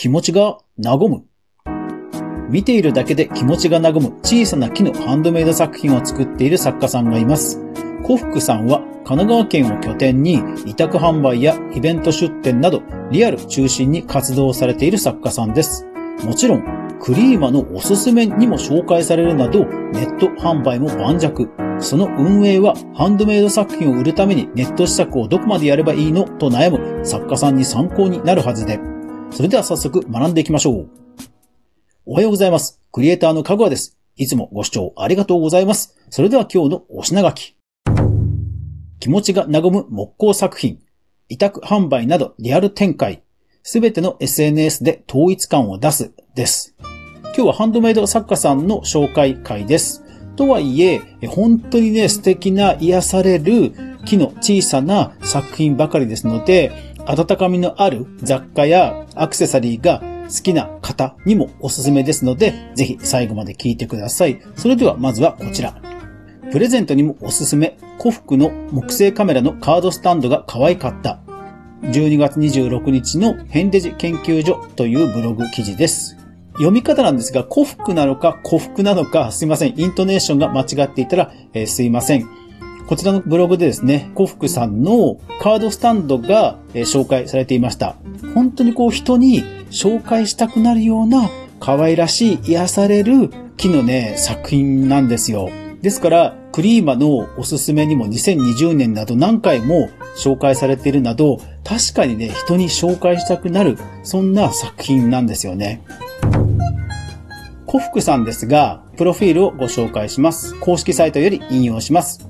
気持ちが和む。見ているだけで気持ちが和む小さな木のハンドメイド作品を作っている作家さんがいます。古福さんは神奈川県を拠点に委託販売やイベント出店などリアル中心に活動されている作家さんです。もちろん、クリーマのおすすめにも紹介されるなどネット販売も盤石。その運営はハンドメイド作品を売るためにネット施策をどこまでやればいいのと悩む作家さんに参考になるはずで。それでは早速学んでいきましょう。おはようございます。クリエイターのかぐわです。いつもご視聴ありがとうございます。それでは今日のお品書き。気持ちが和む木工作品。委託販売などリアル展開。すべての SNS で統一感を出すです。今日はハンドメイド作家さんの紹介会です。とはいえ、本当にね、素敵な癒される木の小さな作品ばかりですので、温かみのある雑貨やアクセサリーが好きな方にもおすすめですので、ぜひ最後まで聞いてください。それではまずはこちら。プレゼントにもおすすめ、古服の木製カメラのカードスタンドが可愛かった。12月26日のヘンデジ研究所というブログ記事です。読み方なんですが、古服なのか古服なのか、すいません。イントネーションが間違っていたら、えー、すいません。こちらのブログでですね、古福さんのカードスタンドが、紹介されていました。本当にこう人に紹介したくなるような可愛らしい癒される木のね、作品なんですよ。ですから、クリーマのおすすめにも2020年など何回も紹介されているなど、確かにね、人に紹介したくなる、そんな作品なんですよね。古福さんですが、プロフィールをご紹介します。公式サイトより引用します。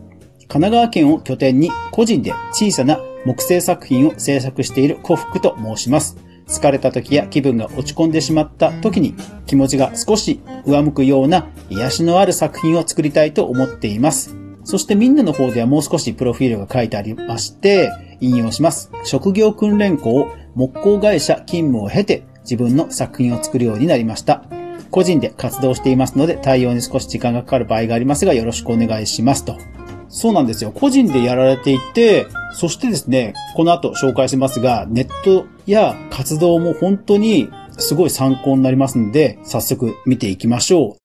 神奈川県を拠点に個人で小さな木製作品を制作している古福と申します。疲れた時や気分が落ち込んでしまった時に気持ちが少し上向くような癒しのある作品を作りたいと思っています。そしてみんなの方ではもう少しプロフィールが書いてありまして、引用します。職業訓練校木工会社勤務を経て自分の作品を作るようになりました。個人で活動していますので、対応に少し時間がかかる場合がありますが、よろしくお願いしますと。そうなんですよ。個人でやられていて、そしてですね、この後紹介しますが、ネットや活動も本当にすごい参考になりますので、早速見ていきましょう。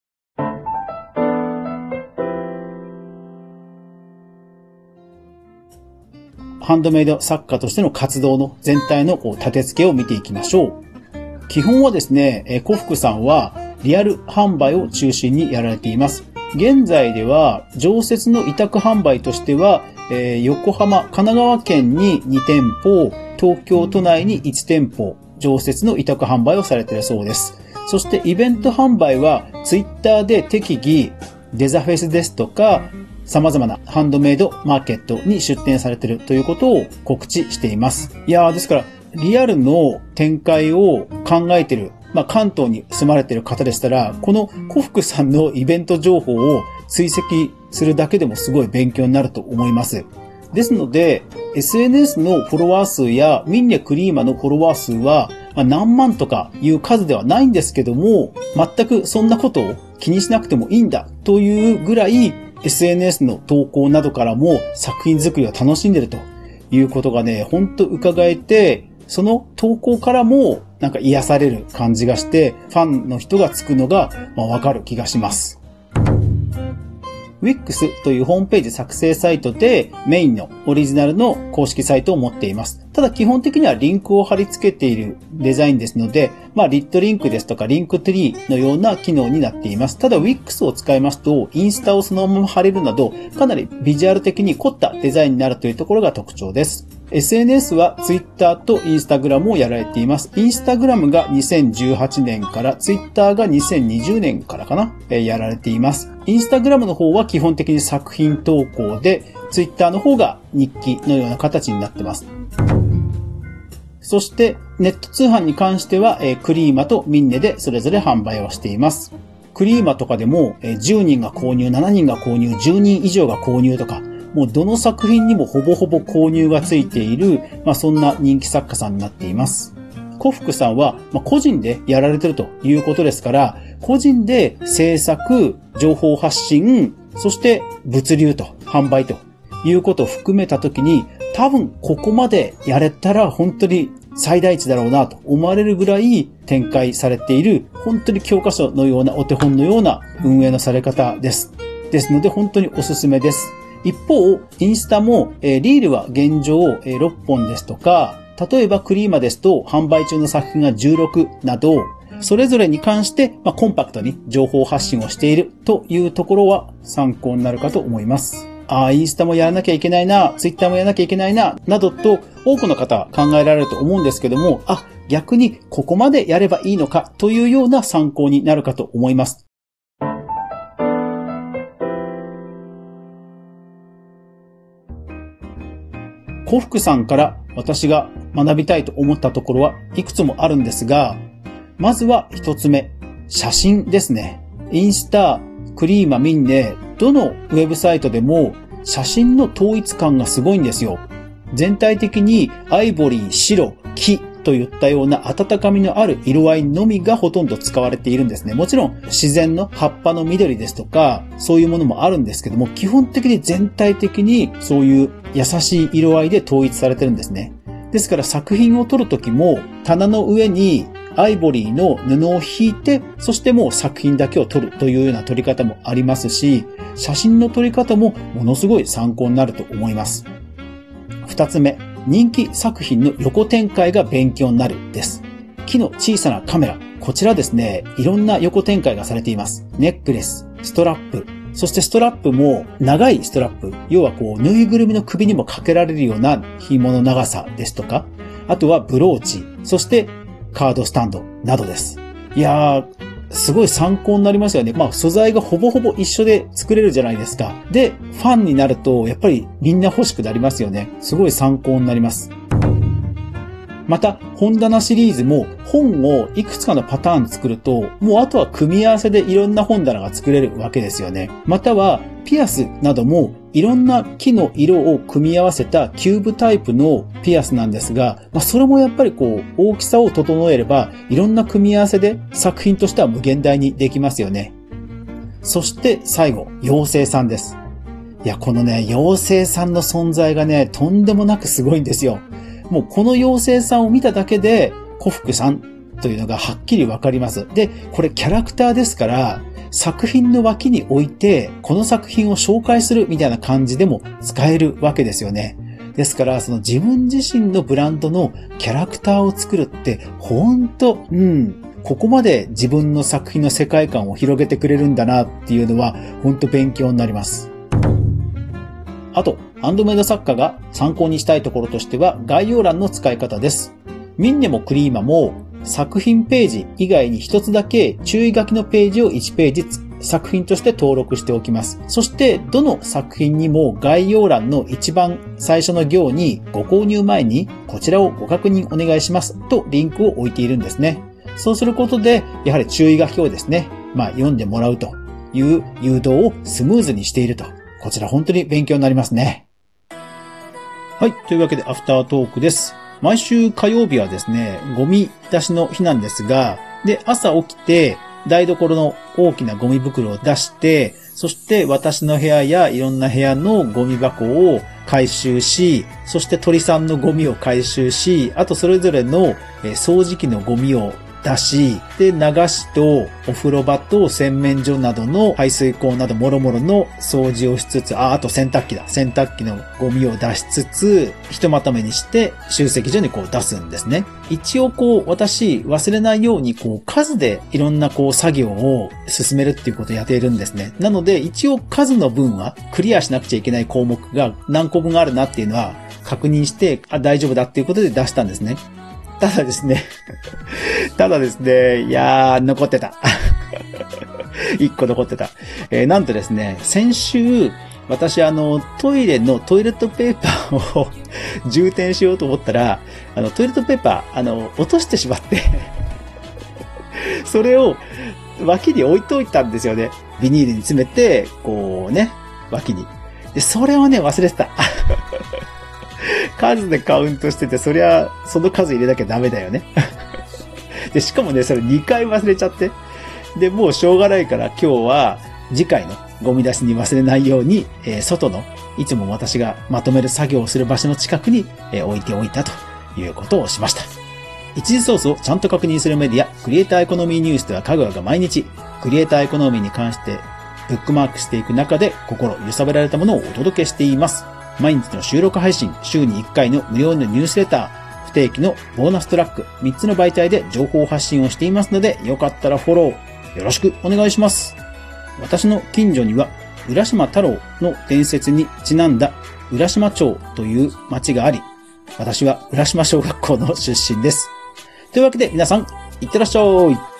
ハンドメイド作家としての活動の全体の立て付けを見ていきましょう。基本はですね、古福さんはリアル販売を中心にやられています。現在では、常設の委託販売としては、えー、横浜、神奈川県に2店舗、東京都内に1店舗、常設の委託販売をされているそうです。そしてイベント販売は、ツイッターで適宜、デザフェスですとか、様々なハンドメイドマーケットに出店されているということを告知しています。いやー、ですから、リアルの展開を考えているまあ、関東に住まれている方でしたら、この古福さんのイベント情報を追跡するだけでもすごい勉強になると思います。ですので、SNS のフォロワー数やミンネクリーマのフォロワー数は、ま、何万とかいう数ではないんですけども、全くそんなことを気にしなくてもいいんだというぐらい SNS の投稿などからも作品作りを楽しんでるということがね、ほんと伺えて、その投稿からもなんか癒される感じがして、ファンの人がつくのが、まあ、わかる気がします。Wix というホームページ作成サイトでメインのオリジナルの公式サイトを持っています。ただ基本的にはリンクを貼り付けているデザインですので、まあリットリンクですとかリンクツリーのような機能になっています。ただ Wix を使いますとインスタをそのまま貼れるなどかなりビジュアル的に凝ったデザインになるというところが特徴です。SNS は Twitter と Instagram をやられています。Instagram が2018年から、Twitter が2020年からかな、えやられています。Instagram の方は基本的に作品投稿で、Twitter の方が日記のような形になっています。そして、ネット通販に関しては、えクリーマとミンネでそれぞれ販売をしています。クリーマとかでも、え10人が購入、7人が購入、10人以上が購入とか、もうどの作品にもほぼほぼ購入がついている、まあそんな人気作家さんになっています。古福さんは、まあ、個人でやられてるということですから、個人で制作、情報発信、そして物流と販売ということを含めたときに、多分ここまでやれたら本当に最大値だろうなと思われるぐらい展開されている、本当に教科書のようなお手本のような運営のされ方です。ですので本当におすすめです。一方、インスタも、え、リールは現状、え、6本ですとか、例えばクリーマですと販売中の作品が16など、それぞれに関して、ま、コンパクトに情報発信をしているというところは参考になるかと思います。ああ、インスタもやらなきゃいけないな、ツイッターもやらなきゃいけないな、などと多くの方考えられると思うんですけども、あ、逆にここまでやればいいのかというような参考になるかと思います。幸福さんから私が学びたいと思ったところはいくつもあるんですが、まずは一つ目、写真ですね。インスタ、クリーマ、ミンネ、どのウェブサイトでも写真の統一感がすごいんですよ。全体的にアイボリー、白、木といったような温かみのある色合いのみがほとんど使われているんですね。もちろん自然の葉っぱの緑ですとか、そういうものもあるんですけども、基本的に全体的にそういう優しい色合いで統一されてるんですね。ですから作品を撮るときも棚の上にアイボリーの布を引いて、そしてもう作品だけを撮るというような撮り方もありますし、写真の撮り方もものすごい参考になると思います。二つ目、人気作品の横展開が勉強になるです。木の小さなカメラ。こちらですね、いろんな横展開がされています。ネックレス、ストラップ、そしてストラップも長いストラップ、要はこう、ぬいぐるみの首にもかけられるような紐の長さですとか、あとはブローチ、そしてカードスタンドなどです。いやー、すごい参考になりますよね。まあ素材がほぼほぼ一緒で作れるじゃないですか。で、ファンになると、やっぱりみんな欲しくなりますよね。すごい参考になります。また、本棚シリーズも本をいくつかのパターン作ると、もうあとは組み合わせでいろんな本棚が作れるわけですよね。または、ピアスなどもいろんな木の色を組み合わせたキューブタイプのピアスなんですが、まあ、それもやっぱりこう、大きさを整えれば、いろんな組み合わせで作品としては無限大にできますよね。そして最後、妖精さんです。いや、このね、妖精さんの存在がね、とんでもなくすごいんですよ。もうこの妖精さんを見ただけで、古福さんというのがはっきりわかります。で、これキャラクターですから、作品の脇に置いて、この作品を紹介するみたいな感じでも使えるわけですよね。ですから、その自分自身のブランドのキャラクターを作るって、ほんと、うん、ここまで自分の作品の世界観を広げてくれるんだなっていうのは、ほんと勉強になります。あと、ハンドメイド作家が参考にしたいところとしては概要欄の使い方です。ミンネもクリーマも作品ページ以外に一つだけ注意書きのページを1ページ作品として登録しておきます。そして、どの作品にも概要欄の一番最初の行にご購入前にこちらをご確認お願いしますとリンクを置いているんですね。そうすることで、やはり注意書きをですね、まあ読んでもらうという誘導をスムーズにしているとこちら本当に勉強になりますね。はい。というわけで、アフタートークです。毎週火曜日はですね、ゴミ出しの日なんですが、で、朝起きて、台所の大きなゴミ袋を出して、そして私の部屋やいろんな部屋のゴミ箱を回収し、そして鳥さんのゴミを回収し、あとそれぞれの掃除機のゴミを出し、で、流しとお風呂場と洗面所などの排水口などもろもろの掃除をしつつ、あ、あと洗濯機だ。洗濯機のゴミを出しつつ、ひとまとめにして集積所にこう出すんですね。一応こう、私忘れないようにこう、数でいろんなこう作業を進めるっていうことをやっているんですね。なので、一応数の分はクリアしなくちゃいけない項目が何個分あるなっていうのは確認して、あ、大丈夫だっていうことで出したんですね。ただですね ただですね、いやー、残ってた。一個残ってた。えー、なんとですね、先週、私あの、トイレのトイレットペーパーを 充填しようと思ったら、あの、トイレットペーパー、あの、落としてしまってそれを脇に置いといたんですよね。ビニールに詰めて、こうね、脇に。で、それをね、忘れてた。数でカウントしてて、そりゃ、その数入れなきゃダメだよね。で、しかもね、それ2回忘れちゃって。で、もうしょうがないから今日は次回のゴミ出しに忘れないように、えー、外の、いつも私がまとめる作業をする場所の近くに、えー、置いておいたということをしました。一時ソースをちゃんと確認するメディア、クリエイターエコノミーニュースではかぐわが毎日、クリエイターエコノミーに関してブックマークしていく中で心揺さぶられたものをお届けしています。毎日の収録配信、週に1回の無料のニュースレター、不定期のボーナストラック、3つの媒体で情報発信をしていますので、よかったらフォロー、よろしくお願いします。私の近所には、浦島太郎の伝説にちなんだ浦島町という町があり、私は浦島小学校の出身です。というわけで皆さん、いってらっしゃい